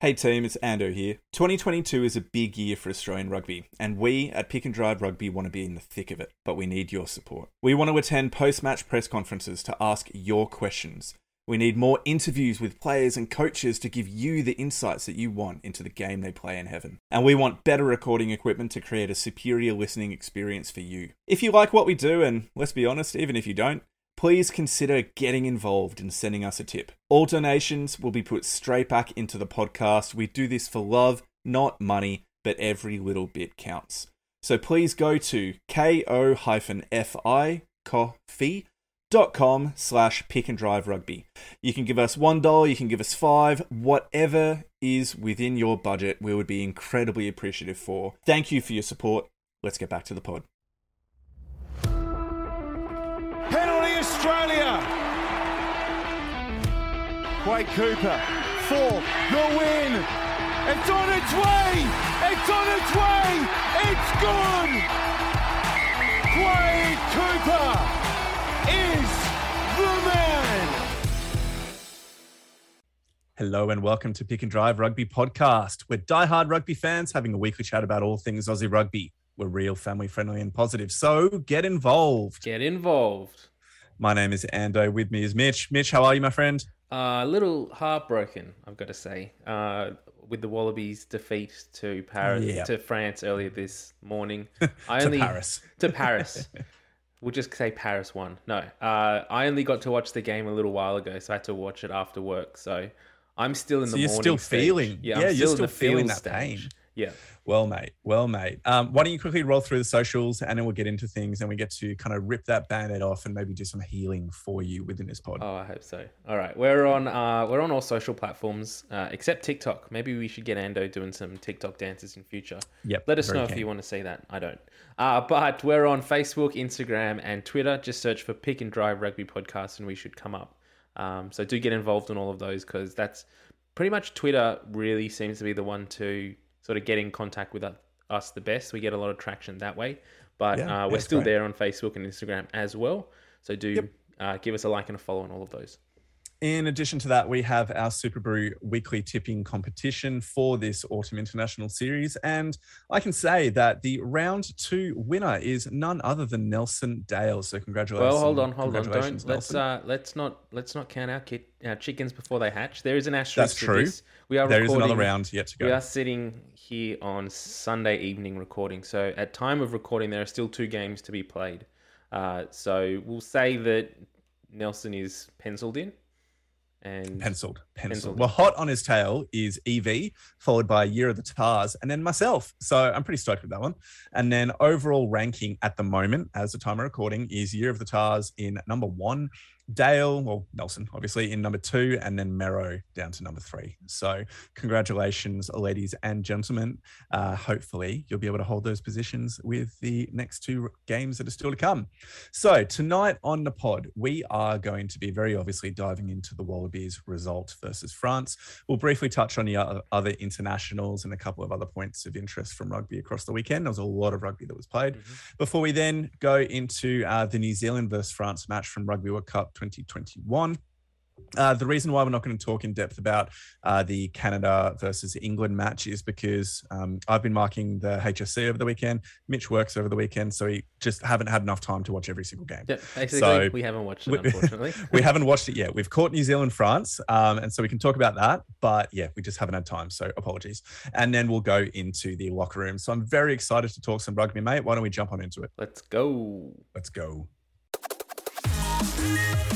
Hey team, it's Ando here. 2022 is a big year for Australian rugby, and we at Pick and Drive Rugby want to be in the thick of it, but we need your support. We want to attend post match press conferences to ask your questions. We need more interviews with players and coaches to give you the insights that you want into the game they play in heaven. And we want better recording equipment to create a superior listening experience for you. If you like what we do, and let's be honest, even if you don't, please consider getting involved and sending us a tip. All donations will be put straight back into the podcast. We do this for love, not money, but every little bit counts. So please go to ko-fi coffee.com slash pick and drive rugby. You can give us one dollar, you can give us five, whatever is within your budget, we would be incredibly appreciative for. Thank you for your support. Let's get back to the pod. Australia. Quade Cooper for the win. It's on its way. It's on its way. It's good. Quade Cooper is the man. Hello and welcome to Pick and Drive Rugby Podcast. We're diehard rugby fans having a weekly chat about all things Aussie rugby. We're real, family friendly, and positive. So get involved. Get involved. My name is Ando. With me is Mitch. Mitch, how are you, my friend? Uh, a little heartbroken, I've got to say, uh, with the Wallabies' defeat to Paris, Yeah. to France earlier this morning. I To Paris. To Paris. we'll just say Paris won. No, uh, I only got to watch the game a little while ago, so I had to watch it after work. So I'm still in So the you're morning still stage. feeling- Yeah, yeah, I'm you're still, still feeling that stage. pain. Yeah. Well, mate. Well, mate. Um, why don't you quickly roll through the socials and then we'll get into things and we get to kind of rip that band-aid off and maybe do some healing for you within this pod. Oh, I hope so. All right, we're on uh, we're on all social platforms uh, except TikTok. Maybe we should get Ando doing some TikTok dances in future. Yep, Let us know if you want to see that. I don't. Uh, but we're on Facebook, Instagram, and Twitter. Just search for Pick and Drive Rugby Podcast, and we should come up. Um, so do get involved in all of those because that's pretty much Twitter. Really seems to be the one to sort of get in contact with us- the best. We get a lot of traction that way. But Yeah, uh, we're still great. there on Facebook and Instagram as well. So do uh, give us a like and a follow on all of those. In addition to that, we have our Super Brew weekly tipping competition for this autumn international series. And I can say that the round two winner is none other than Nelson Dale. So congratulations. Well, hold on, hold on. Don't let's uh, let's not let's not count our, kit, our chickens before they hatch. There is an asterisk. That's true. This. We are There is another round yet to go. We are sitting here on Sunday evening recording. So at time of recording, there are still two games to be played. Uh, so we'll say that Nelson is penciled in, and Penciled, penciled. Penciled. Well, hot on his tail is EV, followed by Year of the Tars, and then myself. So I'm pretty stoked with that one. And then overall ranking at the moment, as the time of recording, is Year of the Tars in number one, Dale, well, Nelson, obviously, in number two, and then Mero down to number three. So congratulations, ladies and gentlemen. Uh, hopefully, you'll be able to hold those positions with the next two games that are still to come. So tonight on the pod, we are going to be very obviously diving into the Wallabies result versus France. We'll briefly touch on the other internationals and a couple of other points of interest from rugby across the weekend. There was a lot of rugby that was played. Before we then go into uh, the New Zealand versus France match from Rugby World Cup 2021. Uh, the reason why we're not going to talk in depth about uh, the Canada versus England match is because um, I've been marking the HSC over the weekend. Mitch works over the weekend, so we just haven't had enough time to watch every single game. yeah, basically So- we haven't watched it we- unfortunately. we haven't watched it yet. We've caught New Zealand, France, um, and so we can talk about that. But yeah, we just haven't had time, so apologies. And then we'll go into the locker room. So I'm very excited to talk some rugby, mate. Why don't we jump on into it? Let's go. Let's go love.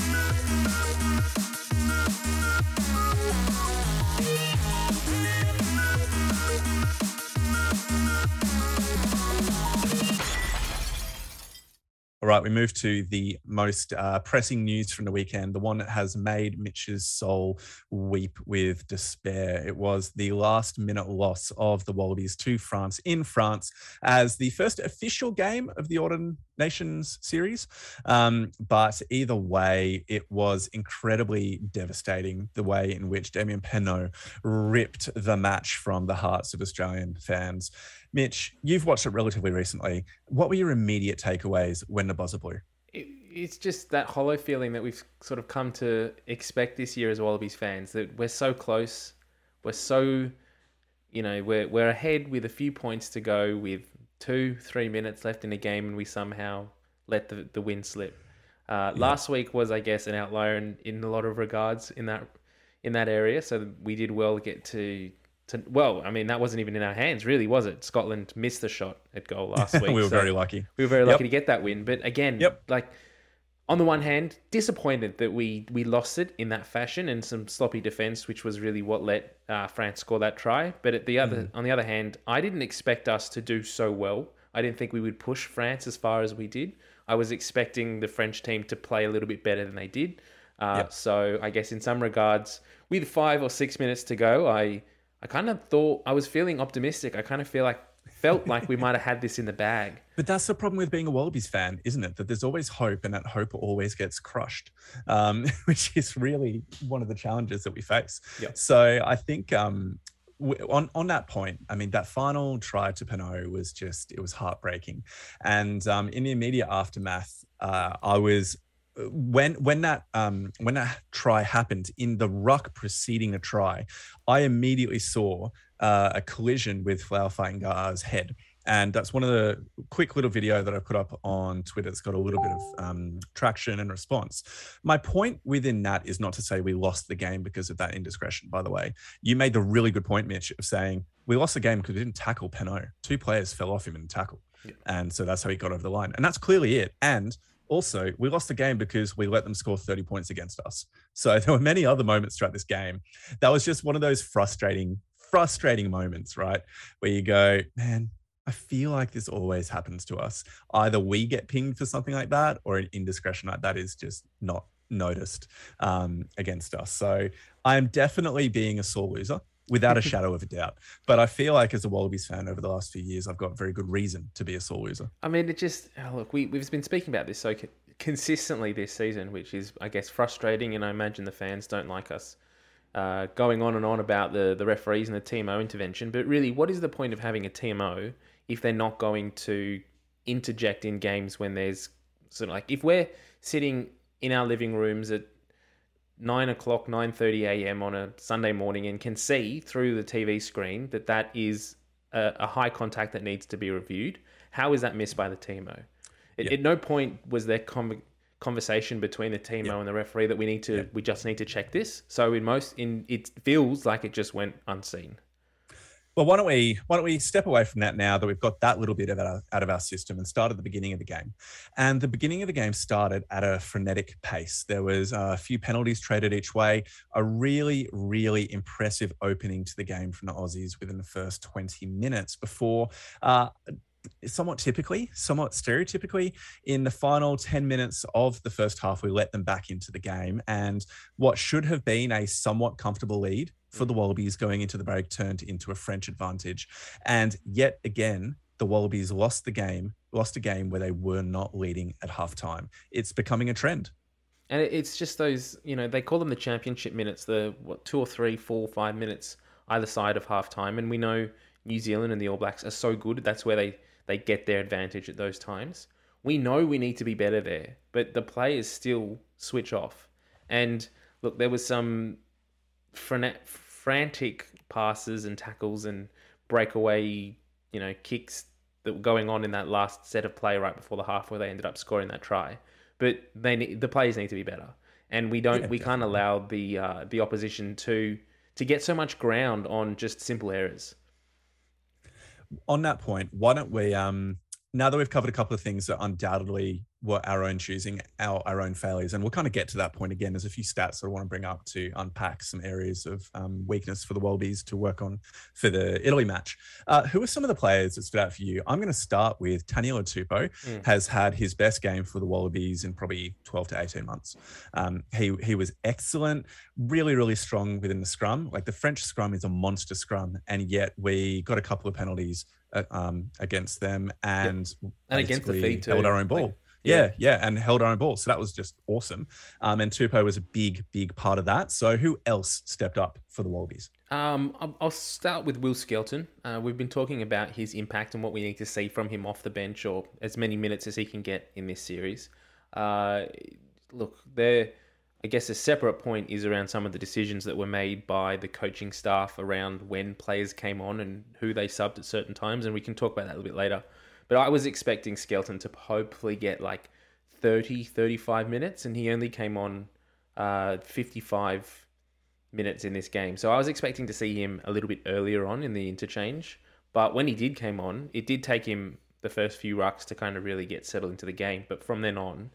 All right, we move to the most uh, pressing news from the weekend, the one that has made Mitch's soul weep with despair. It was the last minute loss of the Wallabies to France in France as the first official game of the Autumn Nations series. Um, but either way, it was incredibly devastating the way in which Damian Penaud ripped the match from the hearts of Australian fans. Mitch, you've watched it relatively recently. What were your immediate takeaways when the buzzer blew? it, it's just that hollow feeling that we've sort of come to expect this year as Wallabies fans that we're so close. we're so, you know, we're we're ahead with a few points to go with two, three minutes left in the game, and we somehow let the the win slip. Uh, yeah. Last week was, I guess, an outlier in, in a lot of regards in that in that area. So we did well to get to to well, I mean that wasn't even in our hands, really, was it? Scotland missed the shot at goal last week. we were so very lucky. We were very lucky yep. to get that win. But again, yep. like on the one hand, disappointed that we we lost it in that fashion and some sloppy defense, which was really what let uh, France score that try. But at the other, mm. on the other hand, I didn't expect us to do so well. I didn't think we would push France as far as we did. I was expecting the French team to play a little bit better than they did. Uh, yep. So I guess in some regards, with five or six minutes to go, I I kind of thought I was feeling optimistic. I kind of feel like felt like we might have had this in the bag. But that's the problem with being a Wallabies fan, isn't it? That there's always hope, and that hope always gets crushed, um, which is really one of the challenges that we face. Yep. So I think um, on on that point, I mean, that final try to Penaud was just it was heartbreaking, and um, in the immediate aftermath, uh, I was when when that um, when that try happened in the ruck preceding the try, I immediately saw uh, a collision with Folau Fainga'a's head. And that's one of the quick little video that I put up on Twitter. It's got a little bit of um, traction and response. My point within that is not to say we lost the game because of that indiscretion, by the way. You made the really good point, Mitch, of saying we lost the game because we didn't tackle Penaud. Two players fell off him in the tackle. Yeah. And so that's how he got over the line. And that's clearly it. And also, we lost the game because we let them score 30 points against us. So there were many other moments throughout this game. That was just one of those frustrating, frustrating moments, right? Where you go, man, I feel like this always happens to us. Either we get pinged for something like that, or an indiscretion like that is just not noticed um, against us. So I am definitely being a sore loser without a shadow of a doubt. But I feel like as a Wallabies fan over the last few years, I've got very good reason to be a sore loser. I mean, it just oh, look, we we've been speaking about this so consistently this season, which is I guess frustrating, and I imagine the fans don't like us. Uh, going on and on about the, the referees and the TMO intervention, but really, what is the point of having a TMO if they're not going to interject in games when there's sort of like if we're sitting in our living rooms at nine o'clock, nine thirty a.m. on a Sunday morning and can see through the TV screen that that is a, a high contact that needs to be reviewed. How is that missed by the TMO? At, yep. at no point was there com- conversation between the TMO yep. and the referee that we need to yep. we just need to check this. So in most in it feels like it just went unseen. Well, why don't we why don't we step away from that now that we've got that little bit of our, out of our system and start at the beginning of the game. And the beginning of the game started at a frenetic pace. There was a few penalties traded each way. A really really impressive opening to the game from the Aussies within the first 20 minutes before uh, somewhat typically, somewhat stereotypically, in the final 10 minutes of the first half, we let them back into the game. And what should have been a somewhat comfortable lead for the mm. Wallabies going into the break turned into a French advantage. And yet again, the Wallabies lost the game, lost a game where they were not leading at halftime. It's becoming a trend. And it's just those, you know, they call them the championship minutes, the what, two or three, four, five minutes either side of halftime. And we know New Zealand and the All Blacks are so good. That's where they, they get their advantage at those times. We know we need to be better there, but the players still switch off. And look, there was some frantic passes and tackles and breakaway, you know, kicks that were going on in that last set of play right before the half where they ended up scoring that try. But they need, the players need to be better, and we don't yeah, we definitely. can't allow the uh, the opposition to to get so much ground on just simple errors. On that point, why don't we um now that we've covered a couple of things that undoubtedly were our own choosing, our, our own failures, and we'll kind of get to that point again. There's a few stats that I want to bring up to unpack some areas of um, weakness for the Wallabies to work on for the Italy match. Uh, who are some of the players that stood out for you? I'm going to start with Taniela Tupou, mm. has had his best game for the Wallabies in probably 12 to 18 months. Um, he, he was excellent, really, really strong within the scrum. Like the French scrum is a monster scrum, and yet we got a couple of penalties uh, um, against them and yep. and against the feet too. held our own ball. Like, yeah, yeah, and held our own ball. So that was just awesome. Um, and Tupou was a big, big part of that. So who else stepped up for the Wallabies? Um, I'll start with Will Skelton. Uh, we've been talking about his impact and what we need to see from him off the bench or as many minutes as he can get in this series. Uh, look, there I guess a separate point is around some of the decisions that were made by the coaching staff around when players came on and who they subbed at certain times, and we can talk about that a little bit later. But I was expecting Skelton to hopefully get like 30, 35 minutes, and he only came on uh, 55 minutes in this game. So I was expecting to see him a little bit earlier on in the interchange. But when he did came on, it did take him the first few rucks to kind of really get settled into the game. But from then on,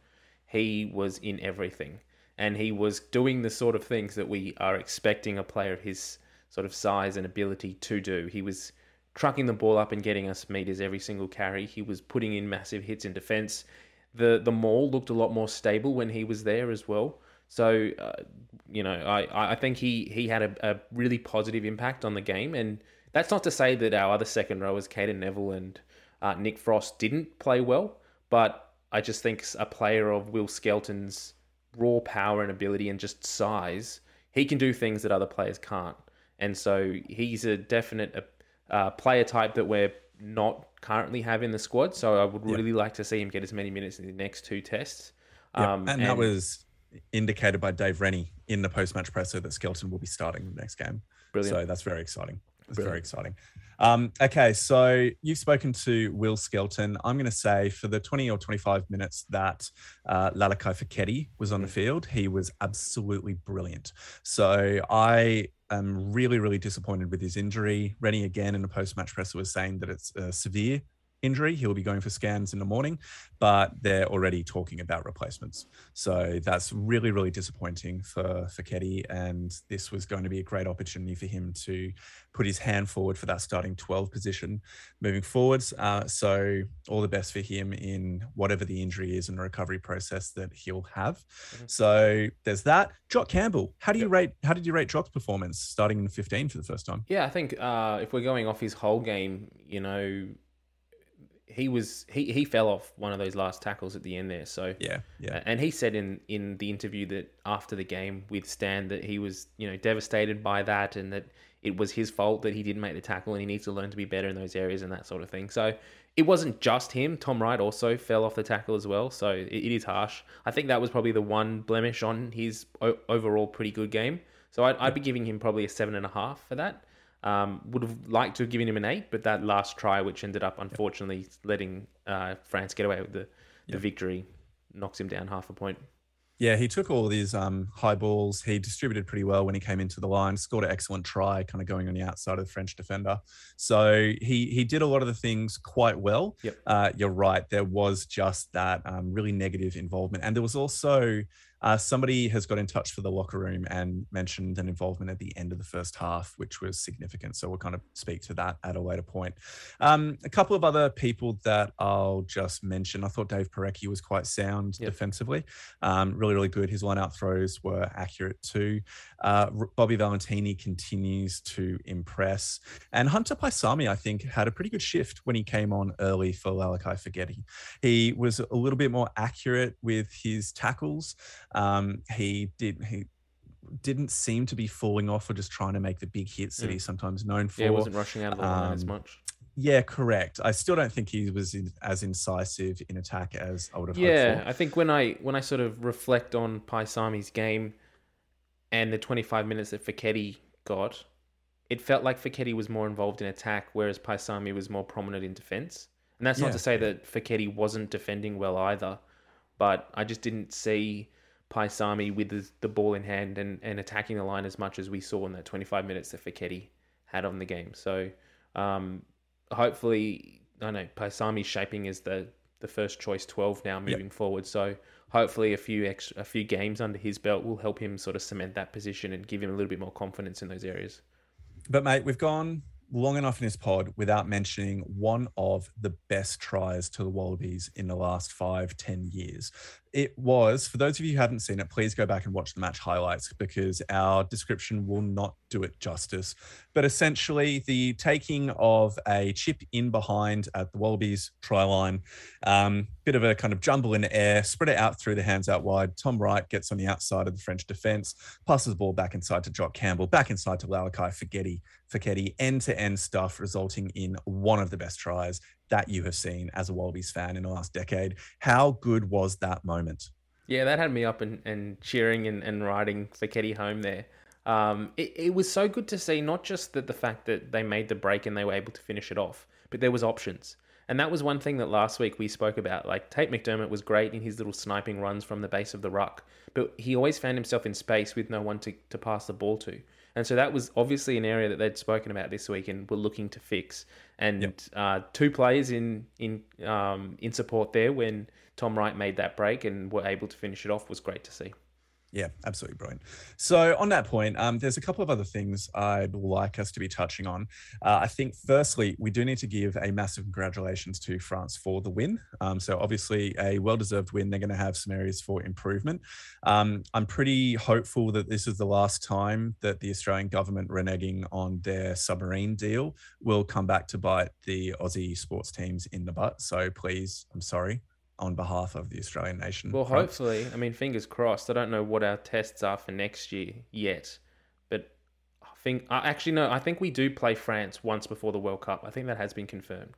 he was in everything and he was doing the sort of things that we are expecting a player of his sort of size and ability to do. He was trucking the ball up and getting us meters every single carry. He was putting in massive hits in defense. The the maul looked a lot more stable when he was there as well. So, uh, you know, I, I think he, he had a, a really positive impact on the game. And that's not to say that our other second rowers, Cadeyrn Neville and uh, Nick Frost, didn't play well. But I just think a player of Will Skelton's raw power and ability and just size, he can do things that other players can't. And so he's a definite uh, player type that we're not currently have in the squad. So I would really like to see him get as many minutes in the next two tests. Um, and, and, that was indicated by Dave Rennie in the post-match presser that Skelton will be starting the next game. Brilliant. So that's very exciting. It's very exciting. Um, okay, so you've spoken to Will Skelton. I'm going to say for the 20 or 25 minutes that uh, Lalakai was on the mm. field, he was absolutely brilliant. So I am really, really disappointed with his injury. Rennie again in a post-match presser was saying that it's uh, severe injury. He'll be going for scans in the morning, but they're already talking about replacements. So that's really, really disappointing for, for Ketty. And this was going to be a great opportunity for him to put his hand forward for that starting 12 position moving forwards. Uh, so all the best for him in whatever the injury is and the recovery process that he'll have. Mm-hmm. So there's that. Jock Campbell, how do you yep. rate, how did you rate Jock's performance starting in 15 for the first time? Yeah, I think uh, if we're going off his whole game, you know, he was he, he fell off one of those last tackles at the end there. So yeah, yeah. And he said in in the interview that after the game with Stan that he was you know devastated by that and that it was his fault that he didn't make the tackle and he needs to learn to be better in those areas and that sort of thing. So it wasn't just him. Tom Wright also fell off the tackle as well. So it, it is harsh. I think that was probably the one blemish on his o- overall pretty good game. So I'd, I'd be giving him probably a seven and a half for that. Um, would have liked to have given him an eight, but that last try, which ended up unfortunately yep. letting uh, France get away with the, the victory, knocks him down half a point. Yeah, he took all these um, high balls. He distributed pretty well when he came into the line. Scored an excellent try, kind of going on the outside of the French defender. So he he did a lot of the things quite well. Yep. Uh, you're right. There was just that um, really negative involvement, and there was also uh, somebody has got in touch for the locker room and mentioned an involvement at the end of the first half, which was significant. So we'll kind of speak to that at a later point. Um, a couple of other people that I'll just mention. I thought Dave Porecki was quite sound yep. defensively, um, really, really good. His line out throws were accurate too. Uh, Bobby Valetini continues to impress. And Hunter Paisami, I think, had a pretty good shift when he came on early for Lalakai Foketi. He was a little bit more accurate with his tackles. Um, he did he didn't seem to be falling off or just trying to make the big hits that mm. he's sometimes known for. Yeah, wasn't rushing out of the line um, as much. Yeah, correct. I still don't think he was in, as incisive in attack as I would have. Hoped. Yeah, I think when I when I sort of reflect on Paisami's game and the 25 minutes that Foketi got, it felt like Foketi was more involved in attack, whereas Paisami was more prominent in defense. And that's yeah. not to say that Foketi wasn't defending well either, but I just didn't see Paisami with the, the, ball in hand and, and attacking the line as much as we saw in that 25 minutes that Foketi had on the game. So um, hopefully, I know Paisami's shaping as the, the first choice 12 now moving yep. forward. So hopefully a few extra, a few games under his belt will help him sort of cement that position and give him a little bit more confidence in those areas. But mate, we've gone long enough in this pod without mentioning one of the best tries to the Wallabies in the last five, ten years it was, for those of you who haven't seen it, please go back and watch the match highlights because our description will not do it justice. But essentially, the taking of a chip in behind at the Wallabies try line, um, bit of a kind of jumble in the air, spread it out through the hands out wide. Tom Wright gets on the outside of the French defense, passes the ball back inside to Jock Campbell, back inside to Lalakai Foketi, Foketi, end to end stuff, resulting in one of the best tries that you have seen as a Wallabies fan in the last decade. How good was that moment? Yeah, that had me up and, and cheering and, and riding Foketi home there. Um, it, it was so good to see not just that the fact that they made the break and they were able to finish it off, but there was options. And that was one thing that last week we spoke about. Like Tate McDermott was great in his little sniping runs from the base of the ruck, but he always found himself in space with no one to, to pass the ball to. And so that was obviously an area that they'd spoken about this week and were looking to fix. And Yep. uh, two players in in um, in support there when Tom Wright made that break and were able to finish it off was great to see. Yeah, absolutely brilliant. So on that point, um, there's a couple of other things I'd like us to be touching on. Uh, I think firstly, we do need to give a massive congratulations to France for the win. Um, so obviously a well-deserved win. They're going to have some areas for improvement. Um, I'm pretty hopeful that this is the last time that the Australian government reneging on their submarine deal will come back to bite the Aussie sports teams in the butt. So please, I'm sorry on behalf of the Australian nation. Well, hopefully, I mean, fingers crossed. I don't know what our tests are for next year yet, but I think uh, actually no. I think we do play France once before the World Cup. I think that has been confirmed.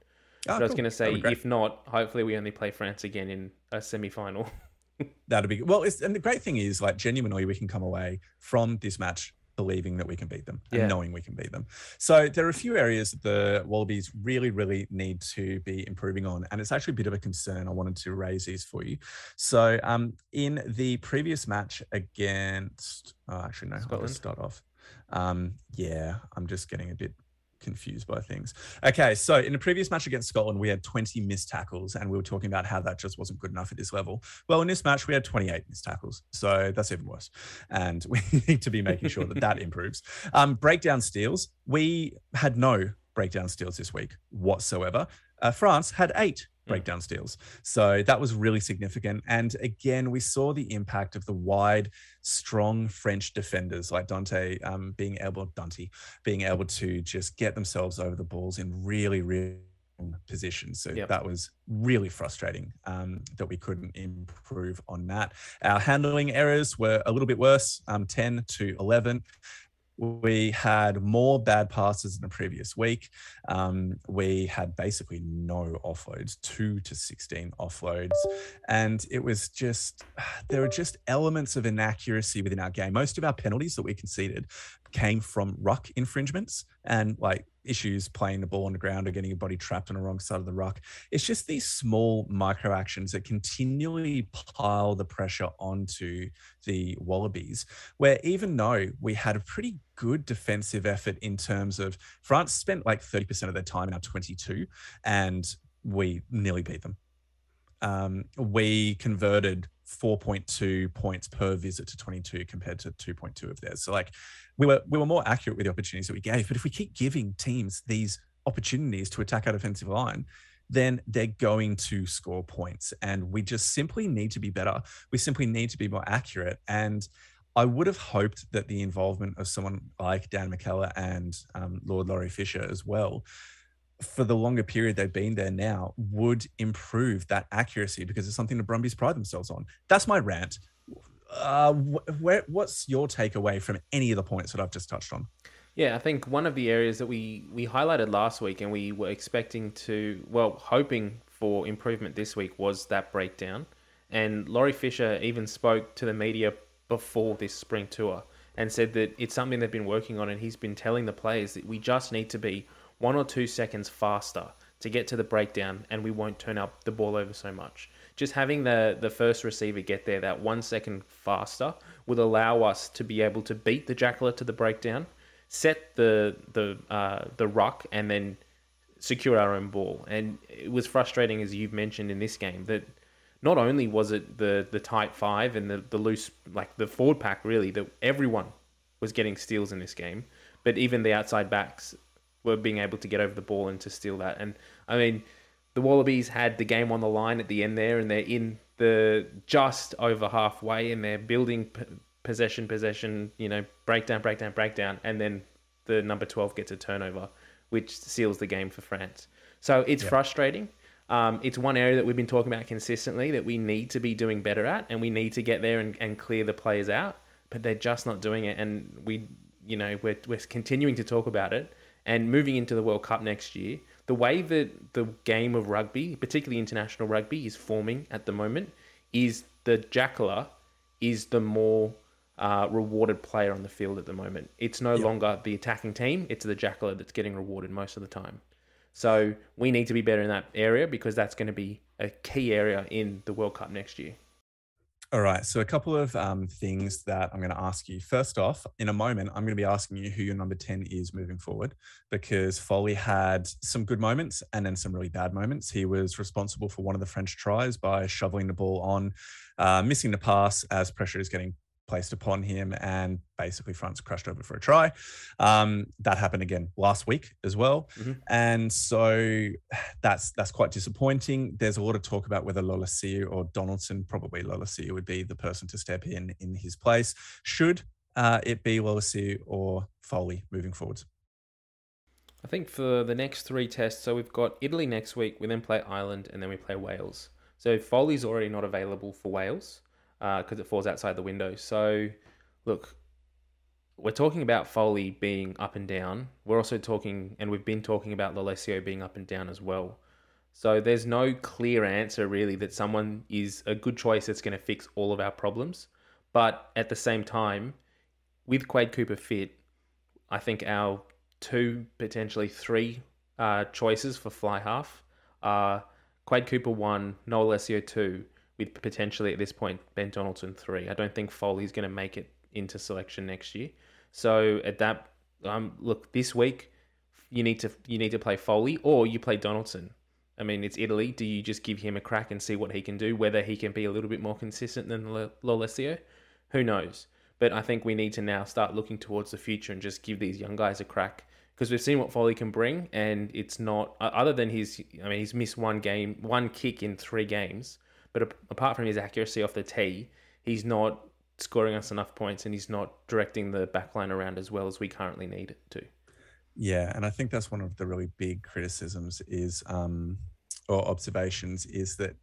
Ah, but I was going to say, That'd be great. if not, hopefully we only play France again in a semi-final. That'd be well. It's, and the great thing is, like, genuinely, we can come away from this match believing that we can beat them and Yeah. knowing we can beat them. So there are a few areas that the Wallabies really, really need to be improving on, and it's actually a bit of a concern. I wanted to raise these for you. So um, in the previous match against, oh, actually no, I'll Scotland? just start off. Um, yeah, I'm just getting a bit confused by things. Okay, so in the previous match against Scotland, we had 20 missed tackles, and we were talking about how that just wasn't good enough at this level. Well, in this match, we had 28 missed tackles, so that's even worse. And we need to be making sure that that improves. Um, breakdown steals, we had no breakdown steals this week whatsoever. Uh, France had eight. Breakdown steals. So that was really significant. And again, we saw the impact of the wide, strong French defenders like Dante um, being able, Dante, being able to just get themselves over the balls in really, really positions. So Yep. that was really frustrating um, that we couldn't improve on that. Our handling errors were a little bit worse, um, 10 to 11. We had more bad passes than the previous week. Um, we had basically no offloads, two to 16 offloads. And it was just, there were just elements of inaccuracy within our game. Most of our penalties that we conceded came from ruck infringements and like issues playing the ball on the ground or getting your body trapped on the wrong side of the ruck. It's just these small micro actions that continually pile the pressure onto the Wallabies, where even though we had a pretty good defensive effort in terms of France spent like 30% of their time in our 22 and we nearly beat them. Um, we converted 4.2 points per visit to 22 compared to 2.2 of theirs. So like we were we were more accurate with the opportunities that we gave. But if we keep giving teams these opportunities to attack our defensive line, then they're going to score points. And we just simply need to be better. We simply need to be more accurate. And I would have hoped that the involvement of someone like Dan McKellar and um, Lord Laurie Fisher as well, for the longer period they've been there now, would improve that accuracy because it's something the Brumbies pride themselves on. That's my rant. Uh, wh- where, what's your takeaway from any of the points that I've just touched on? Yeah, I think one of the areas that we we highlighted last week and we were expecting to, well, hoping for improvement this week was that breakdown. And Laurie Fisher even spoke to the media before this spring tour and said that it's something they've been working on and he's been telling the players that we just need to be one or two seconds faster to get to the breakdown and we won't turn up the ball over so much. Just having the the first receiver get there that one second faster will allow us to be able to beat the jackal to the breakdown set the the uh, the ruck and then secure our own ball. And it was frustrating, as you've mentioned in this game, that not only was it the the tight five and the the loose like the forward pack really that everyone was getting steals in this game, but even the outside backs were being able to get over the ball and to steal that. And I mean, the Wallabies had the game on the line at the end there, and they're in the just over halfway, and they're building p- possession, possession, you know, breakdown, breakdown, breakdown, and then the number 12 gets a turnover, which seals the game for France. So it's frustrating. Um, it's one area that we've been talking about consistently that we need to be doing better at, and we need to get there and, and clear the players out, but they're just not doing it. And we, you know, we're, we're continuing to talk about it. And moving into the World Cup next year, the way that the game of rugby, particularly international rugby, is forming at the moment is the Jackler is the more uh, rewarded player on the field at the moment. It's no longer the attacking team; it's the Jackler that's getting rewarded most of the time. So we need to be better in that area because that's going to be a key area in the World Cup next year. All right. So, a couple of um, things that I'm going to ask you. First off, in a moment, I'm going to be asking you who your number 10 is moving forward because Foley had some good moments and then some really bad moments. He was responsible for one of the French tries by shoveling the ball on, uh, missing the pass as pressure is getting placed upon him and basically France crashed over for a try. Um, that happened again last week as well. Mm-hmm. And so that's that's quite disappointing. There's a lot of talk about whether Lolesio or Donaldson, probably Lolesio would be the person to step in in his place. Should uh, it be Lolesio or Foley moving forwards? I think for the next three tests, so we've got Italy next week, we then play Ireland, and then we play Wales. So Foley's already not available for Wales because uh, it falls outside the window. So, look, we're talking about Foley being up and down. We're also talking, and we've been talking about Lolesio being up and down as well. So there's no clear answer really that someone is a good choice that's going to fix all of our problems. But at the same time, with Quade Cooper fit, I think our two, potentially three uh, choices for fly half are Quade Cooper one, Noah Lolesio two, with potentially at this point Ben Donaldson three. I don't think Foley's going to make it into selection next year. So at that, um, look this week you need to you need to play Foley or you play Donaldson. I mean, it's Italy. Do you just give him a crack and see what he can do? Whether he can be a little bit more consistent than Lolesio, who knows? But I think we need to now start looking towards the future and just give these young guys a crack because we've seen what Foley can bring, and it's not other than his. I mean, he's missed one game, one kick in three games. But apart from his accuracy off the tee, he's not scoring us enough points and he's not directing the backline around as well as we currently need it to. Yeah, and I think that's one of the really big criticisms is um, or observations is that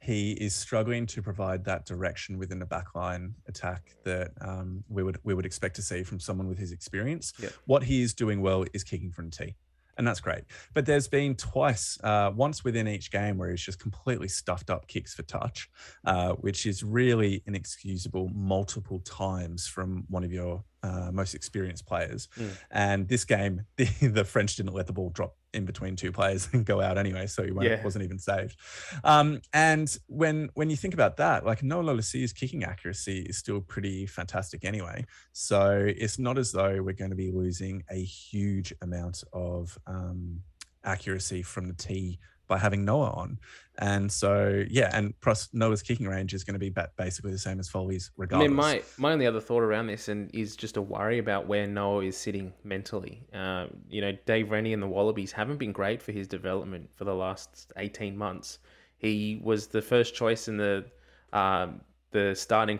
he is struggling to provide that direction within the backline attack that um, we would we would expect to see from someone with his experience. Yep. What he is doing well is kicking from the tee and that's great. But there's been twice, uh, once within each game, where he's just completely stuffed up kicks for touch, uh, which is really inexcusable multiple times from one of your uh, most experienced players. Mm. And this game, the, the French didn't let the ball drop in between two players and go out anyway, so he Yeah. wasn't even saved. Um, and when when you think about that, like Noah Lolesio's kicking accuracy is still pretty fantastic anyway. So it's not as though we're going to be losing a huge amount of um, accuracy from the tee by having Noah on. And so yeah, and plus Noah's kicking range is going to be basically the same as Foley's regardless. I mean, my my only other thought around this and is just a worry about where Noah is sitting mentally. Uh, you know, Dave Rennie and the Wallabies haven't been great for his development for the last eighteen months. He was the first choice in the um, the starting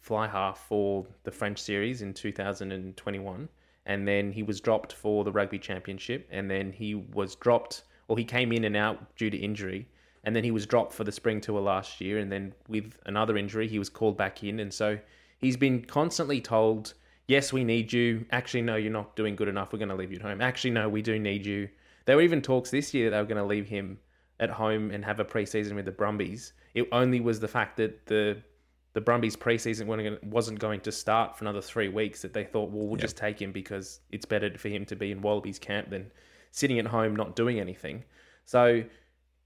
fly half for the French series in 2021, and then he was dropped for the Rugby Championship, and then he was dropped or he came in and out due to injury and then he was dropped for the spring tour last year and then with another injury he was called back in. And so he's been constantly told yes we need you. Actually no you're not doing good enough. We're going to leave you at home. Actually no we do need you. There were even talks this year that they were going to leave him at home and have a preseason with the Brumbies. It only was the fact that the the Brumbies preseason wasn't going to start for another three weeks that they thought well we'll Yep. just take him because it's better for him to be in Wallabies camp than sitting at home not doing anything so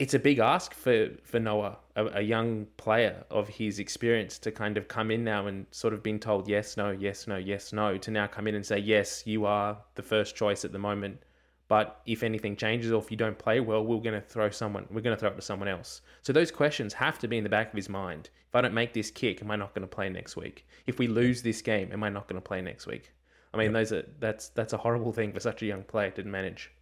it's a big ask for for Noah, a, a young player of his experience, to kind of come in now and sort of been told yes, no, yes, no, yes, no, to now come in and say yes, you are the first choice at the moment. But if anything changes or if you don't play well, we're going to throw someone. We're going to throw it to someone else. So those questions have to be in the back of his mind. If I don't make this kick, am I not going to play next week? If we lose this game, am I not going to play next week? I mean, those are that's that's a horrible thing for such a young player to manage.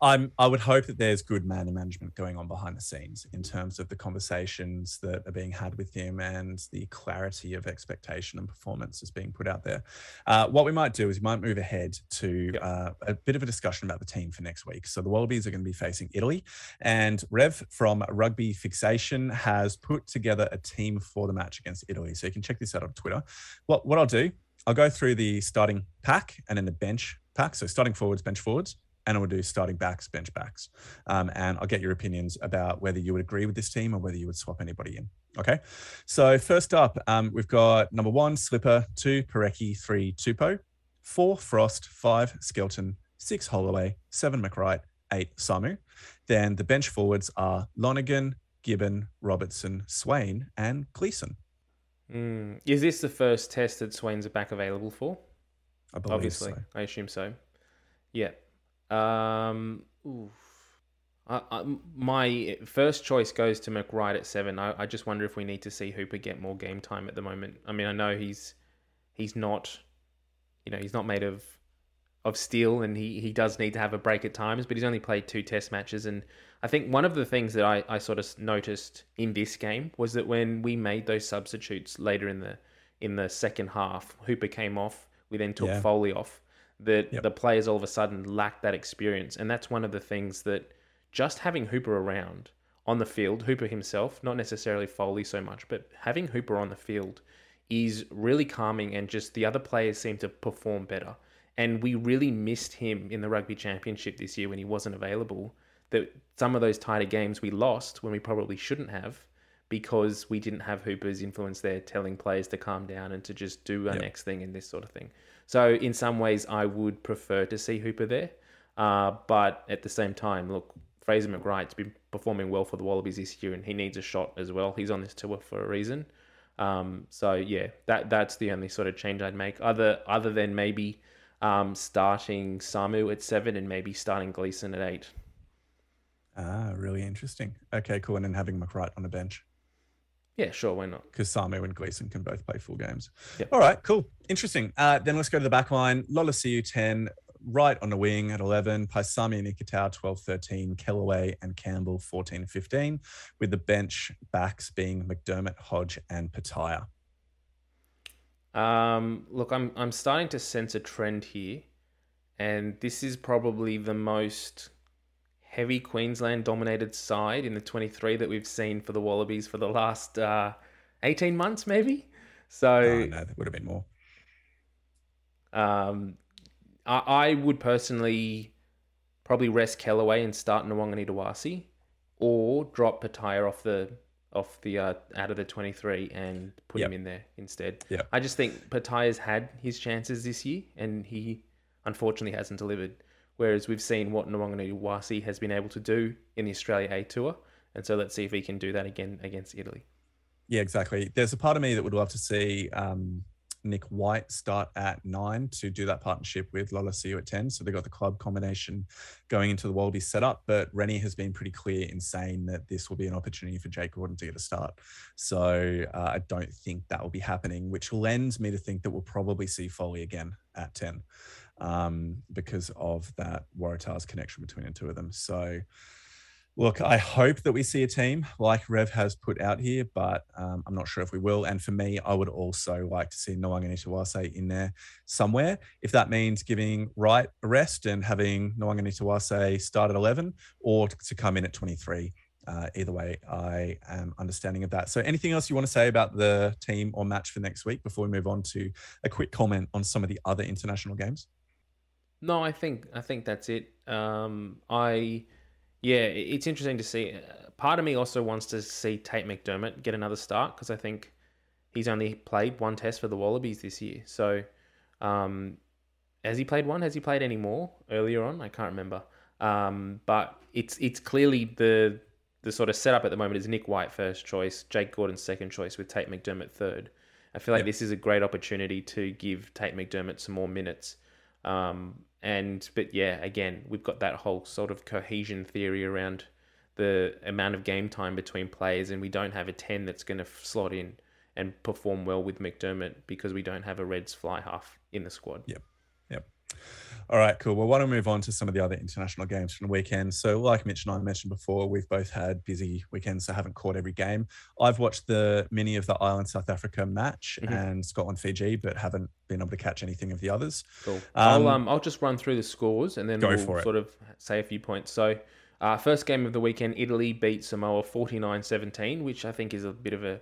I'm I would hope that there's good man management going on behind the scenes in terms of the conversations that are being had with him and the clarity of expectation and performance is being put out there. Uh, what we might do is we might move ahead to Yep. uh, a bit of a discussion about the team for next week. So the Wallabies are going to be facing Italy, and Rev from Rugby Fixation has put together a team for the match against Italy. So you can check this out on Twitter. What what I'll do, I'll go through the starting pack and then the bench pack. So starting forwards, bench forwards and we'll do starting backs, bench backs. Um, and I'll get your opinions about whether you would agree with this team or whether you would swap anybody in. Okay. So first up, um, we've got number one, Slipper, two, Porecki, three, Tupou, four, Frost, five, Skelton, six, Holloway, seven, McReight, eight, Samu. Then the bench forwards are Lonergan, Gibbon, Robertson, Swain, and Gleeson. Mm. Is this the first test that Swain's back available for? I believe Obviously, so. I assume so. Yeah. Um, oof. I, I, my first choice goes to McReight at seven. I, I just wonder if we need to see Hooper get more game time at the moment. I mean, I know he's he's not, you know, he's not made of of steel, and he he does need to have a break at times. But he's only played two Test matches, and I think one of the things that I, I sort of noticed in this game was that when we made those substitutes later in the in the second half, Hooper came off. We then took Yeah. Foley off. That Yep. the players all of a sudden lacked that experience, and that's one of the things that just having Hooper around on the field, Hooper himself, not necessarily Foley so much, but having Hooper on the field is really calming, and just the other players seem to perform better. And we really missed him in the rugby championship this year when he wasn't available. That some of those tighter games we lost when we probably shouldn't have because we didn't have Hooper's influence there telling players to calm down and to just do our Yep. next thing and this sort of thing. So in some ways, I would prefer to see Hooper there. Uh, but at the same time, look, Fraser McReight's been performing well for the Wallabies this year, and he needs a shot as well. He's on this tour for a reason. Um, so yeah, that that's the only sort of change I'd make. Other other than maybe um, starting Samu at seven and maybe starting Gleeson at eight. Ah, really interesting. Okay, cool. And then having McWright on the bench Yeah, sure, why not? because Samu and Gleeson can both play full games. Yep. All Wright, cool. Interesting. Uh, then let's go to the back line. Lolesio 10, right on the wing at 11, Paisami and Ikitau 12 13, Kellaway and Campbell 14 15, with the bench backs being McDermott, Hodge, and Petaia. Um, look, I'm I'm starting to sense a trend here, and this is probably the most heavy Queensland dominated side in the 23 that we've seen for the Wallabies for the last uh, 18 months, maybe. So Oh, no, there would have been more. Um, I, I would personally probably rest Kellaway and start Nawaqanitawase, or drop Petaia off the off the uh, out of the twenty three and put him in there instead. Yep. I just think Petaia's had his chances this year, and he unfortunately hasn't delivered. Whereas we've seen what Nawaqanitawase has been able to do in the Australia A Tour, and so let's see if he can do that again against Italy. Yeah, exactly. There's a part of me that would love to see um, Nick White start at nine to do that partnership with Lolesio at 10. So they've got the club combination going into the Wallabies setup. But Rennie has been pretty clear in saying that this will be an opportunity for Jake Gordon to get a start. So uh, I don't think that will be happening, which lends me to think that we'll probably see Foley again at 10 um, because of that Waratahs connection between the two of them. So Look, I hope that we see a team like Rev has put out here, but um, I'm not sure if we will. And for me, I would also like to see Nawaqanitawase in there somewhere. If that means giving Wright a rest and having Nawaqanitawase start at 11 or to come in at 23. Uh, either way, I am understanding of that. So, anything else you want to say about the team or match for next week before we move on to a quick comment on some of the other international games? No, I think I think that's it. Um, I yeah, it's interesting to see. Uh, Part of me also wants to see Tate McDermott get another start because I think he's only played one test for the Wallabies this year. So, um, has he played one? Has he played any more earlier on? I can't remember. Um, but it's it's clearly the the sort of setup at the moment is Nick White first choice, Jake Gordon second choice, with Tate McDermott third. I feel like Yep. this is a great opportunity to give Tate McDermott some more minutes. Um, and but yeah, again, we've got that whole sort of cohesion theory around the amount of game time between players, and we don't have a ten that's going to slot in and perform well with McDermott because we don't have a Reds fly half in the squad. Yep. All right, cool. Well, why don't we move on to some of the other international games from the weekend? So, like Mitch and I mentioned before, we've both had busy weekends, so haven't caught every game. I've watched the mini of the Ireland South Africa match Mhm. and Scotland Fiji, but haven't been able to catch anything of the others. Cool. Um, I'll um I'll just run through the scores and then Go we'll for it. sort of say a few points. So, uh, first game of the weekend, Italy beat Samoa 49-17, which I think is a bit of a,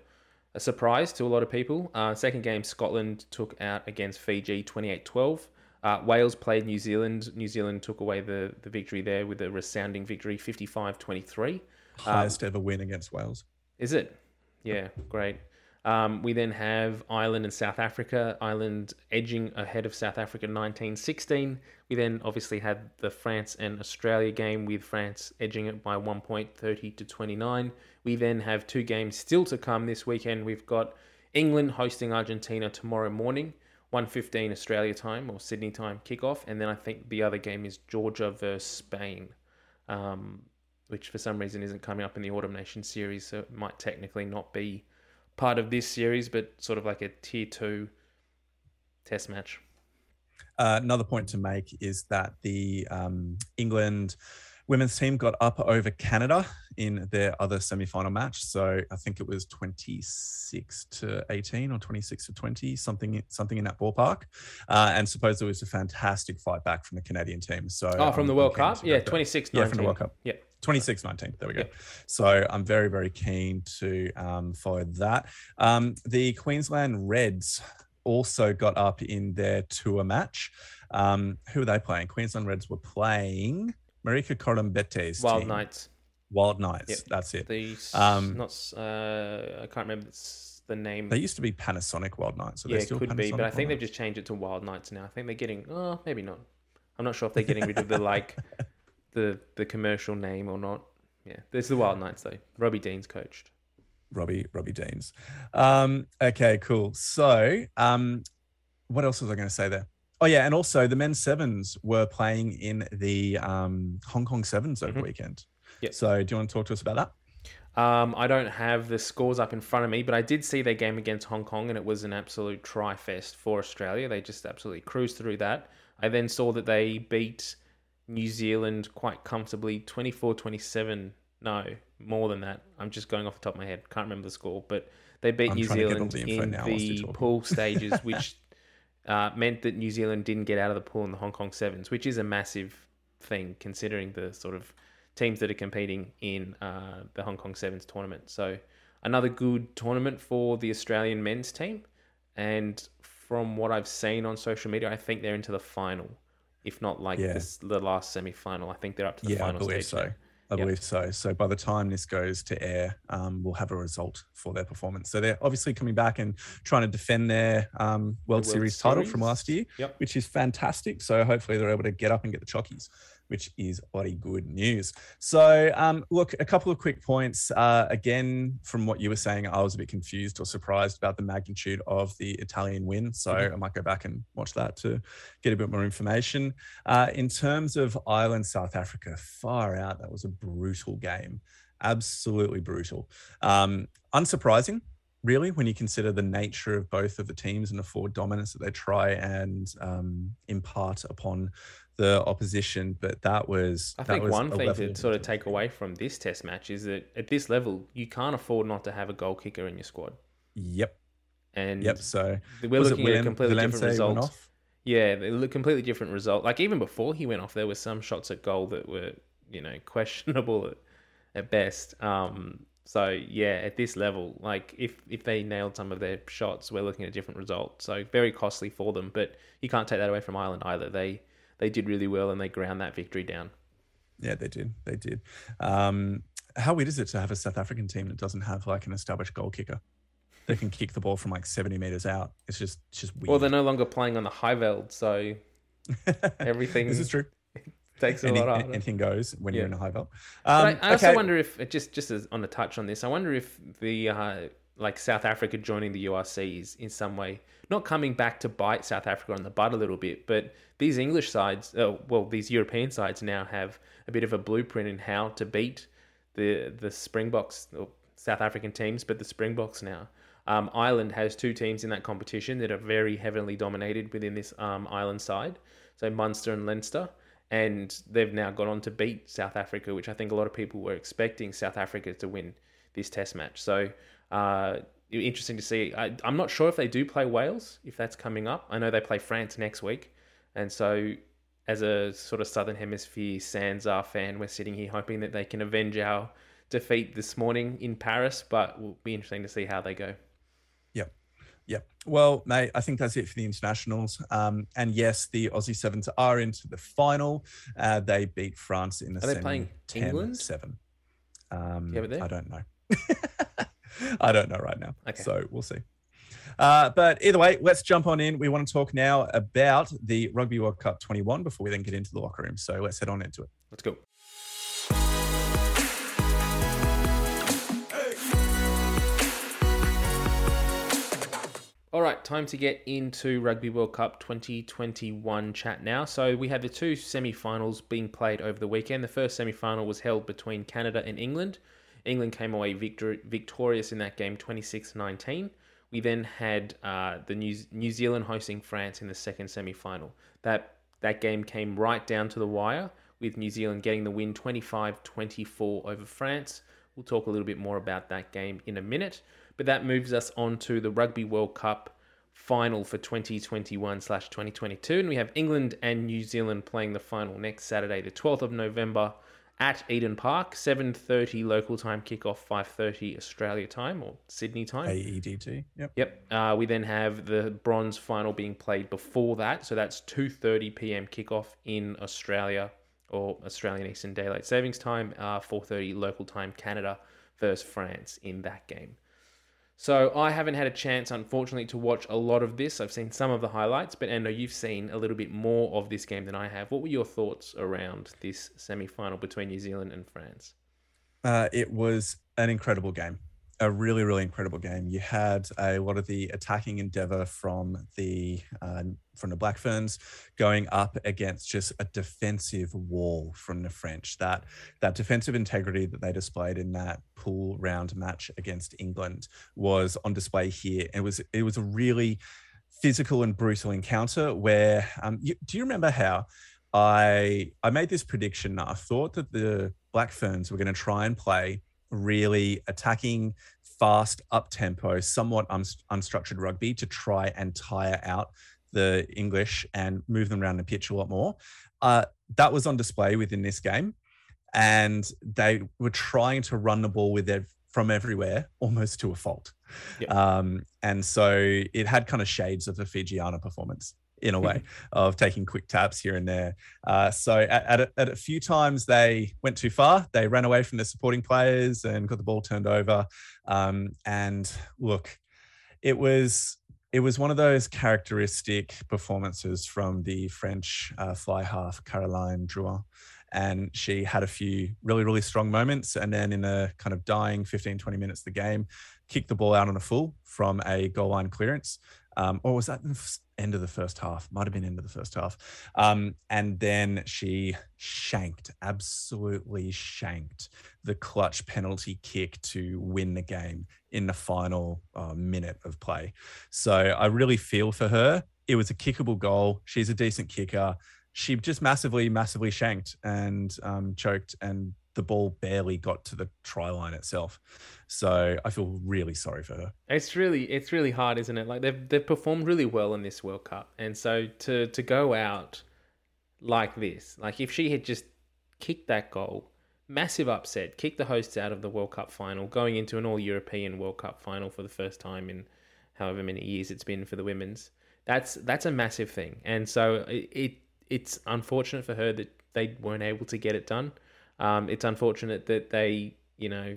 a surprise to a lot of people. Uh, second game, Scotland took out against Fiji 28-12. Uh, Wales played New Zealand. New Zealand took away the, the victory there with a resounding victory, 55 23. Highest ever win against Wales. Is it? Yeah, great. Um, we then have Ireland and South Africa. Ireland edging ahead of South Africa 19 16. We then obviously had the France and Australia game with France edging it by one point 30 to 29. We then have two games still to come this weekend. We've got England hosting Argentina tomorrow morning, 1.15 Australia time or Sydney time kickoff. And then I think the other game is Georgia versus Spain. Um, which for some reason isn't coming up in the Autumn Nation series, so it might technically not be part of this series, but sort of like a tier two test match. Uh, another point to make is that the um, England women's team got up over Canada in their other semi-final match. So I think it was 26 to 18 or 26 to 20, something something in that ballpark. Uh, and suppose it was a fantastic fight back from the Canadian team. So oh, from um, the World Cup, yeah, 26 Yeah, from the World Cup. Yeah, 26 19 there we go Yeah. so i'm very very keen to um, follow that um, the queensland reds also got up in their tour match um, who were they playing queensland reds were playing Marika Koroibete's Wild team. Knights. wild knights Yep. that's it The Um, not uh, I can't remember the name. they used to be panasonic wild knights so yeah, they it still could be, but I Panasonic think they've just changed it to Wild Knights now. I think they're getting, oh, maybe not. I'm not sure if they're getting rid of the like the the commercial name or not. Yeah, there's the Wild Knights though. Robbie Deans coached. Robbie Robbie Deans. Um, okay, cool. So, um, what else was I going to say there? Oh yeah, and also the men's sevens were playing in the um, Hong Kong sevens over the Mhm. weekend. Yep. So, do you want to talk to us about that? Um, I don't have the scores up in front of me, but I did see their game against Hong Kong, and it was an absolute try fest for Australia. They just absolutely cruised through that. I then saw that they beat New Zealand quite comfortably 24 27. No, more than that. I'm just going off the top of my head. Can't remember the score, but they beat I'm New trying to get all Zealand the in now whilst you're the pool stages, which uh, meant that New Zealand didn't get out of the pool in the Hong Kong Sevens, which is a massive thing considering the sort of teams that are competing in uh, the Hong Kong Sevens tournament. So another good tournament for the Australian men's team, and from what I've seen on social media, I think they're into the final, if not like Yeah. this, the last semi-final. I think they're up to the Yeah, I final believe stage. so. now. I Yep. believe so. So by the time this goes to air, um, we'll have a result for their performance. So they're obviously coming back and trying to defend their um, World, World Series, title from last year, Yep. which is fantastic. So hopefully they're able to get up and get the chockies, which is bloody good news. So um, look, a couple of quick points. Uh, again, from what you were saying, I was a bit confused or surprised about the magnitude of the Italian win. So Mhm. I might go back and watch that to get a bit more information. Uh, in terms of Ireland, South Africa, far out. That was a brutal game. Absolutely brutal. Um, unsurprising, really, when you consider the nature of both of the teams and the forward dominance that they try and um, impart upon the opposition. But that was. I that think was one thing to sort of take away from this test match is that at this level, you can't afford not to have a goal kicker in your squad. Yep. And Yep. So we're was it looking at a completely different result. Yeah, look completely different result. Like even before he went off, there were some shots at goal that were, you know, questionable at, at best. Um, so yeah, at this level, like if if they nailed some of their shots, we're looking at a different result. So very costly for them, but you can't take that away from Ireland either. They they did really well and they ground that victory down. Yeah, they did. They did. Um, how weird is it to have a South African team that doesn't have like an established goal kicker? They can kick the ball from like 70 meters out. It's just it's just weird. Well, they're no longer playing on the high veld, so everything this is true. takes a Any, lot out. anything goes when you're in a high. But Um, I, I also wonder if just just on a touch on this, I wonder if the uh, like South Africa joining the URC is in some way not coming back to bite South Africa on the butt a little bit, but these English sides, uh, well, these European sides now have a bit of a blueprint in how to beat the the Springboks or South African teams, but the Springboks now. Um, Ireland has two teams in that competition that are very heavily dominated within this um, Ireland side, so Munster and Leinster and they've now gone on to beat South Africa, which I think a lot of people were expecting South Africa to win this Test match. So uh, interesting to see. I, I'm not sure if they do play Wales, if that's coming up. I know they play France next week, and so as a sort of Southern Hemisphere SANZAAR fan, we're sitting here hoping that they can avenge our defeat this morning in Paris. But it will be interesting to see how they go. Yep. Well, mate, I think that's it for the internationals. Um, and yes, the Aussie Sevens are into the final. Uh, they beat France in the Are they playing 10 England? 7. Um, Yeah, but I don't know. I don't know right now. Okay. So we'll see. Uh, but either way, let's jump on in. We want to talk now about the Rugby World Cup 21 before we then get into the locker room. So let's head on into it. Let's go. All right, time to get into Rugby World Cup 2021 chat now. So we had the two semi-finals being played over the weekend. The first semi-final was held between Canada and England. England came away victor- victorious in that game 26-19. We then had uh, the New, New Zealand hosting France in the second semi-final. That that game came right down to the wire with New Zealand getting the win 25-24 over France. We'll talk a little bit more about that game in a minute. But that moves us on to the Rugby World Cup final for 2021 slash 2022. And we have England and New Zealand playing the final next Saturday, the 12th of November at Eden Park, 7.30 local time kickoff, 5.30 Australia time or Sydney time. AEDT. Yep. Yep. Uh, we then have the bronze final being played before that, so that's 2:30 p.m. kickoff in Australia or Australian Eastern Daylight Savings Time, uh, 4:30 local time Canada versus France in that game. So I haven't had a chance, unfortunately, to watch a lot of this. I've seen some of the highlights, but Endo, you've seen a little bit more of this game than I have. What were your thoughts around this semi-final between New Zealand and France? Uh, it was an incredible game, a really, really incredible game. You had a lot of the attacking endeavor from the uh, from the Black Ferns going up against just a defensive wall from the French. That that defensive integrity that they displayed in that pool round match against England was on display here. It was it was a really physical and brutal encounter where um, you, do you remember how I I made this prediction. I thought that the Black Ferns were going to try and play really attacking, fast, up tempo, somewhat un- unstructured rugby to try and tire out the English and move them around the pitch a lot more. Uh, that was on display within this game, and they were trying to run the ball with their from everywhere, almost to a fault. Yep. Um, and so it had kind of shades of the Fijiana performance in a way of taking quick taps here and there. Uh, so at, at, a, at a few times they went too far. They ran away from the supporting players and got the ball turned over. Um, and look, it was it was one of those characteristic performances from the French uh, fly half Caroline Drouin. And she had a few really, really strong moments. And then in a kind of dying 15, 20 minutes of the game, kicked the ball out on a full from a goal line clearance. Um, or was that the end of the first half? Might have been end of the first half. Um, and then she shanked, absolutely shanked the clutch penalty kick to win the game in the final uh, minute of play. So I really feel for her. It was a kickable goal. She's a decent kicker. She just massively, massively shanked and um, choked, and the ball barely got to the try line itself. So I feel really sorry for her. It's really it's really hard, isn't it? Like they've they've performed really well in this World Cup, and so to to go out like this, like if she had just kicked that goal, massive upset, kicked the hosts out of the World Cup final, going into an All European World Cup final for the first time in however many years it's been for the women's. That's that's a massive thing, and so it, it it's unfortunate for her that they weren't able to get it done. Um, it's unfortunate that they you know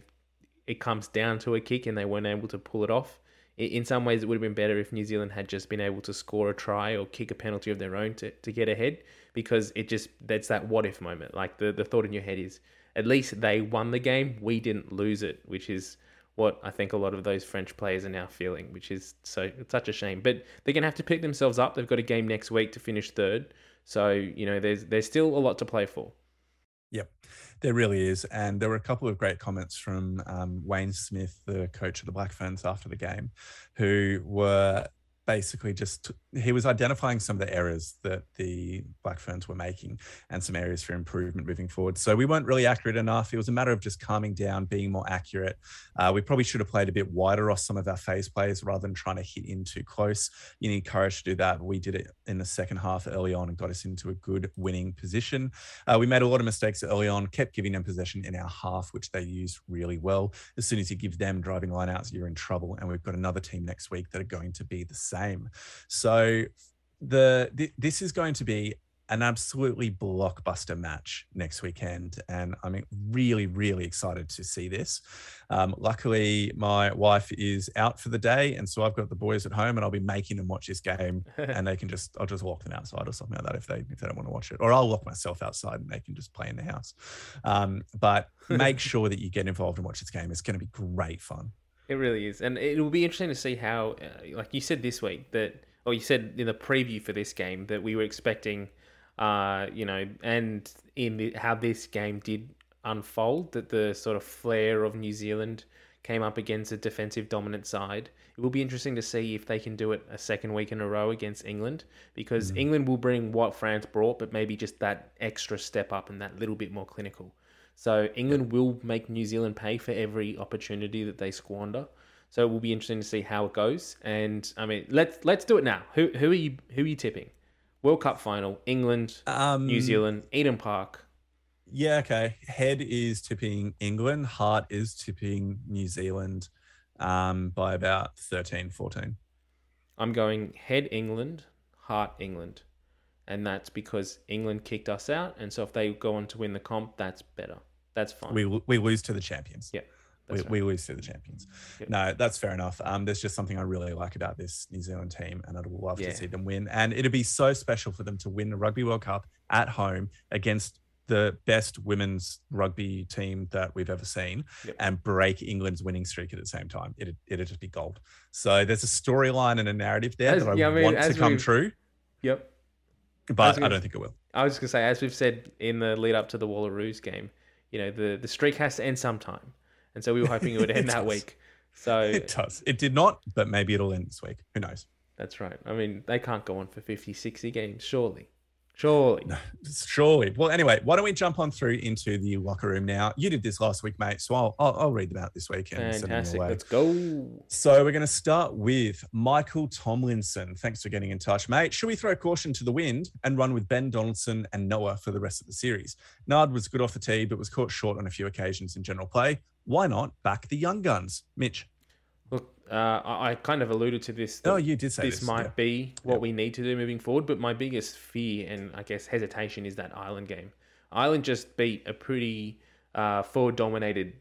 it comes down to a kick and they weren't able to pull it off. In some ways, it would have been better if New Zealand had just been able to score a try or kick a penalty of their own to, to get ahead because it just, that's that what if moment. Like the, the thought in your head is at least they won the game, we didn't lose it, which is what I think a lot of those French players are now feeling, which is so such a shame. But they're going to have to pick themselves up. They've got a game next week to finish third. So, you know, there's there's still a lot to play for. Yep, there really is. And there were a couple of great comments from um, Wayne Smith, the coach of the Black Ferns after the game, who were basically just he was identifying some of the errors that the Black Ferns were making and some areas for improvement moving forward. So we weren't really accurate enough. It was a matter of just calming down, being more accurate. Uh, we probably should have played a bit wider off some of our phase plays rather than trying to hit in too close. You need courage to do that. We did it in the second half early on and got us into a good winning position. Uh, we made a lot of mistakes early on, kept giving them possession in our half, which they used really well. As soon as you give them driving lineouts, you're in trouble. And we've got another team next week that are going to be the same. So the th- this is going to be an absolutely blockbuster match next weekend, and I'm really, really excited to see this. Um, luckily, my wife is out for the day, and so I've got the boys at home, and I'll be making them watch this game, and they can just I'll just walk them outside or something like that if they if they don't want to watch it, or I'll lock myself outside and they can just play in the house. Um, but make sure that you get involved and watch this game. It's going to be great fun. It really is, and it will be interesting to see how, uh, like you said this week, that or you said in the preview for this game that we were expecting, uh, you know, and in the, how this game did unfold, that the sort of flair of New Zealand came up against a defensive dominant side. It will be interesting to see if they can do it a second week in a row against England, because mm. England will bring what France brought, but maybe just that extra step up and that little bit more clinical. So England will make New Zealand pay for every opportunity that they squander. So it will be interesting to see how it goes. And I mean, let's let's do it now. Who who are you who are you tipping? World Cup final, England, um, New Zealand, Eden Park. Yeah, okay. Head is tipping England. Heart is tipping New Zealand um, by about 13, 14. I'm going head England, heart England and that's because England kicked us out. And so if they go on to win the comp, that's better. That's fine. We we lose to the champions. Yeah. We, right. we lose to the champions. Yep. No, that's fair enough. Um, there's just something I really like about this New Zealand team, and I'd love yeah. to see them win. And it'd be so special for them to win the Rugby World Cup at home against the best women's rugby team that we've ever seen yep. and break England's winning streak at the same time. It'd, it'd just be gold. So there's a storyline and a narrative there as, that I, yeah, I mean, want to come true. Yep but gonna, I, don't think it will. I was going to say, as we've said in the lead up to the Wallaroos game, you know, the, the streak has to end sometime. And so we were hoping it would end that week. So it does. It did not, but maybe it'll end this week. Who knows? That's right. I mean, they can't go on for 50, 60 games, surely. Surely. Surely. Well, anyway, why don't we jump on through into the locker room now? You did this last week, mate. So I'll, I'll, I'll read them out this weekend. Fantastic. Let's go. So we're going to start with Michael Tomlinson. Thanks for getting in touch, mate. Should we throw caution to the wind and run with Ben Donaldson and Noah for the rest of the series? Nard was good off the tee, but was caught short on a few occasions in general play. Why not back the young guns? Mitch. Uh, I kind of alluded to this. Oh, you did say this, this might yeah. be what yeah. we need to do moving forward. But my biggest fear and I guess hesitation is that Ireland game. Ireland just beat a pretty uh, forward-dominated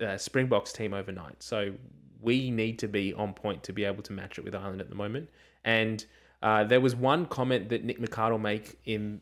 uh, Springboks team overnight, so we need to be on point to be able to match it with Ireland at the moment. And uh, there was one comment that Nick McArdle make in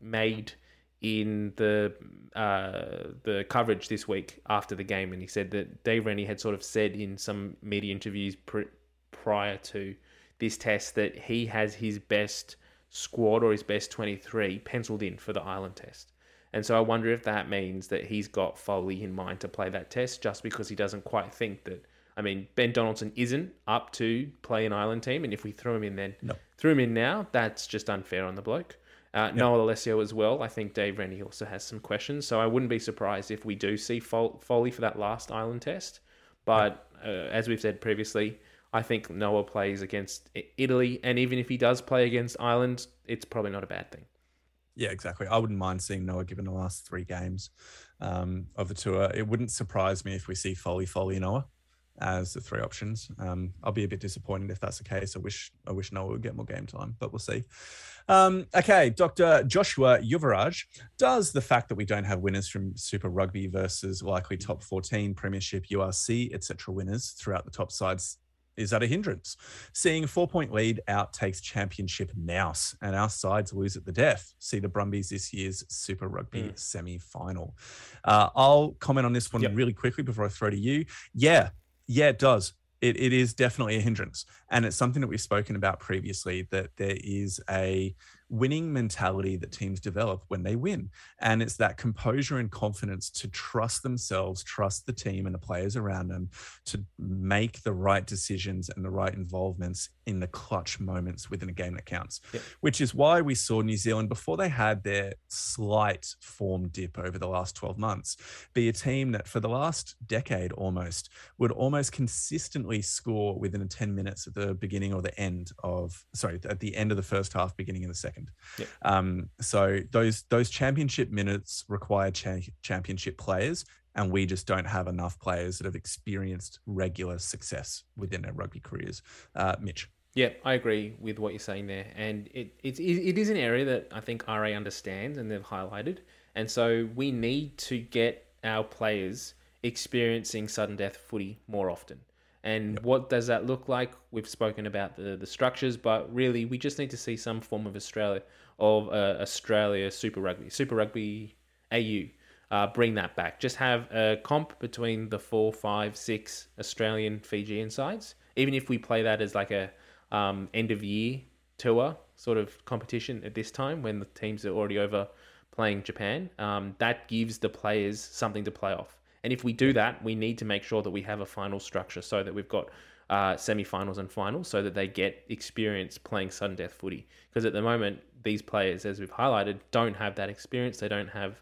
made in the uh, the coverage this week after the game, and he said that Dave Rennie had sort of said in some media interviews pr- prior to this test that he has his best squad or his best 23 penciled in for the Ireland test. And so I wonder if that means that he's got Foley in mind to play that test just because he doesn't quite think that. I mean, Ben Donaldson isn't up to play an Ireland team, and if we throw him in then, no. threw him in now, that's just unfair on the bloke. Uh, yep. Noah Lolesio as well. I think Dave Rennie also has some questions, so I wouldn't be surprised if we do see Foley for that last Ireland test. But yep. uh, as we've said previously, I think Noah plays against Italy, and even if he does play against Ireland, it's probably not a bad thing. Yeah, exactly. I wouldn't mind seeing Noah given the last three games um, of the tour. It wouldn't surprise me if we see Foley, Foley, Noah as the three options. Um, I'll be a bit disappointed if that's the case. I wish I wish Noah would get more game time, but we'll see. Um, okay, Dr. Joshua Yuvaraj, does the fact that we don't have winners from Super Rugby versus likely top 14 Premiership, URC, etc. winners throughout the top sides is that a hindrance? Seeing a four point lead out takes championship mouse, and our sides lose at the death. See the Brumbies this year's Super Rugby mm. semi final. Uh, I'll comment on this one yep. really quickly before I throw to you. Yeah, yeah, it does. It, it is definitely a hindrance. And it's something that we've spoken about previously that there is a winning mentality that teams develop when they win. And it's that composure and confidence to trust themselves, trust the team and the players around them to make the right decisions and the right involvements in the clutch moments within a game that counts, Yep. which is why we saw New Zealand before they had their slight form dip over the last 12 months be a team that for the last decade almost would almost consistently score within 10 minutes at the beginning or the end of sorry at the end of the first half beginning in the second Yep. um, so those those championship minutes require cha- championship players and we just don't have enough players that have experienced regular success within their rugby careers. Uh, mitch. Yeah, I agree with what you're saying there, and it it's it is an area that I think RA understands and they've highlighted, and so we need to get our players experiencing sudden death footy more often. And what does that look like? We've spoken about the the structures, but really we just need to see some form of Australia of uh, Australia Super Rugby, Super Rugby AU. Uh, bring that back. Just have a comp between the four, five, six Australian Fijian sides. Even if we play that as like a um, end of year tour sort of competition at this time when the teams are already over playing Japan, um, that gives the players something to play off. And if we do that, we need to make sure that we have a final structure so that we've got uh, semi-finals and finals so that they get experience playing sudden death footy. Because at the moment, these players, as we've highlighted, don't have that experience. They don't have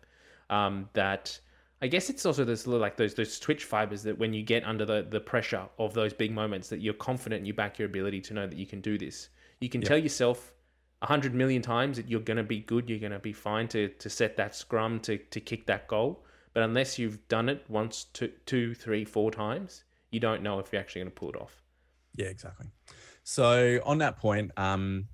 um, that. I guess it's also this little like those those twitch fibers that when you get under the the pressure of those big moments, that you're confident and you back your ability to know that you can do this. You can tell yourself a hundred million times that you're going to be good, you're going to be fine to to set that scrum to to kick that goal. But unless you've done it once, two, two, three, four times, you don't know if you're actually going to pull it off. Yeah, exactly. So on that point, um,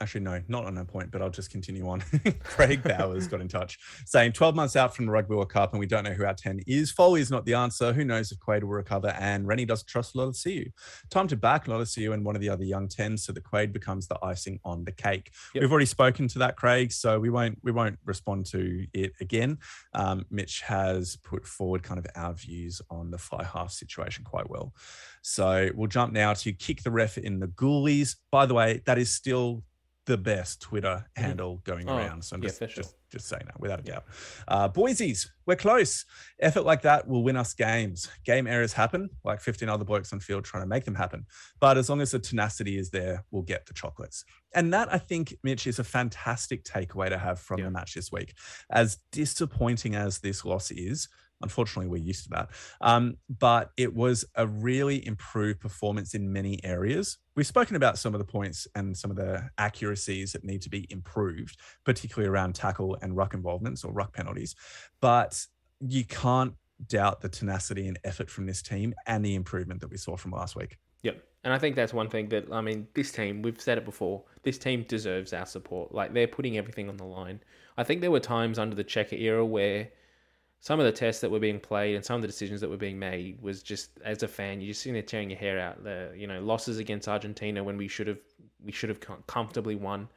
actually no, not on that point, but I'll just continue on. Craig Bowers got in touch saying 12 months out from the Rugby World Cup and we don't know who our 10 is. Foley is not the answer. Who knows if Quade will recover and Rennie doesn't trust Lolesio. Time to back Lolesio and one of the other young 10s so that Quade becomes the icing on the cake. Yep. We've already spoken to that, Craig, so we won't we won't respond to it again. Um, Mitch has put forward kind of our views on the fly half situation quite well. So we'll jump now to kick the ref in the ghoulies. By the way, that is still the best Twitter handle going Oh, around. So I'm yeah, just, sure. just, just saying that without a doubt. Uh, Boise's, we're close. Effort like that will win us games. Game errors happen, like 15 other blokes on field trying to make them happen. But as long as the tenacity is there, we'll get the chocolates. And that, I think, Mitch, is a fantastic takeaway to have from Yeah. the match this week. As disappointing as this loss is, unfortunately, we're used to that. Um, but it was a really improved performance in many areas. We've spoken about some of the points and some of the accuracies that need to be improved, particularly around tackle and ruck involvements or ruck penalties. But you can't doubt the tenacity and effort from this team and the improvement that we saw from last week. Yep. And I think that's one thing that, I mean, this team, we've said it before, this team deserves our support. Like, they're putting everything on the line. I think there were times under the Cheika era where some of the tests that were being played and some of the decisions that were being made was just, as a fan, you're just sitting there tearing your hair out. The, you know, losses against Argentina when we should have, we should have comfortably won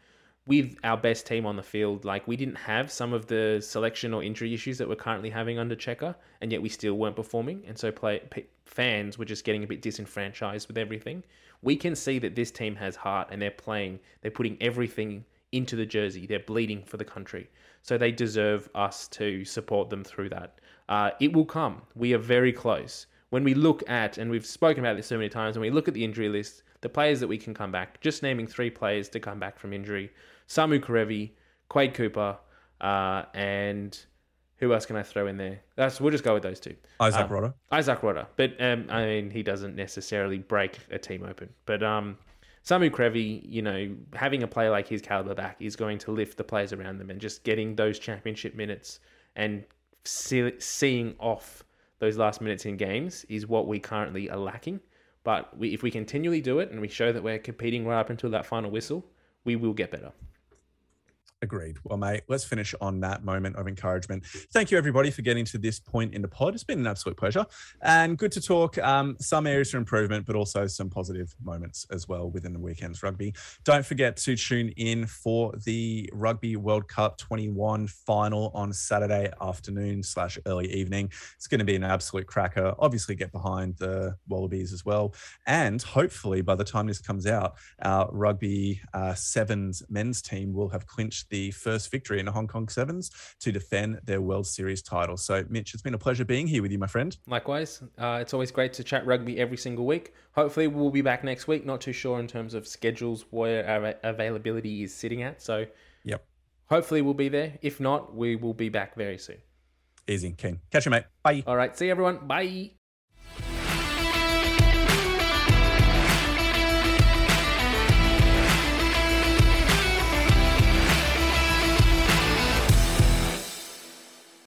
with our best team on the field. Like, we didn't have some of the selection or injury issues that we're currently having under Cheika, and yet we still weren't performing. And so, play p- fans were just getting a bit disenfranchised with everything. We can see that this team has heart and they're playing, they're putting everything into the jersey. They're bleeding for the country. So they deserve us to support them through that. Uh, it will come. We are very close. When we look at, and we've spoken about this so many times, when we look at the injury list, the players that we can come back, just naming three players to come back from injury Samu Kerevi, Quade Cooper, uh, and who else can I throw in there? That's We'll just go with those two. Isaac Um, Rodda. Isaac Rodda, but um, I mean, he doesn't necessarily break a team open. But um, Samu Kerevi, you know, having a player like his caliber back is going to lift the players around them, and just getting those championship minutes and see, seeing off those last minutes in games is what we currently are lacking. But we, if we continually do it and we show that we're competing right up until that final whistle, we will get better. Agreed. Well, mate, let's finish on that moment of encouragement. Thank you, everybody, for getting to this point in the pod. It's been an absolute pleasure and good to talk um, some areas for improvement, but also some positive moments as well within the weekend's rugby. Don't forget to tune in for the Rugby World Cup 21 final on Saturday afternoon slash early evening. It's going to be an absolute cracker. Obviously, get behind the Wallabies as well. And hopefully, by the time this comes out, our Rugby uh, Sevens men's team will have clinched the first victory in the Hong Kong Sevens to defend their World Series title. So, Mitch, it's been a pleasure being here with you, my friend. Likewise, uh, it's always great to chat rugby every single week. Hopefully, we'll be back next week. Not too sure in terms of schedules where our availability is sitting at. So, yep. Hopefully, we'll be there. If not, we will be back very soon. Easy, Keen. Catch you, mate. Bye. All right. See you, everyone. Bye.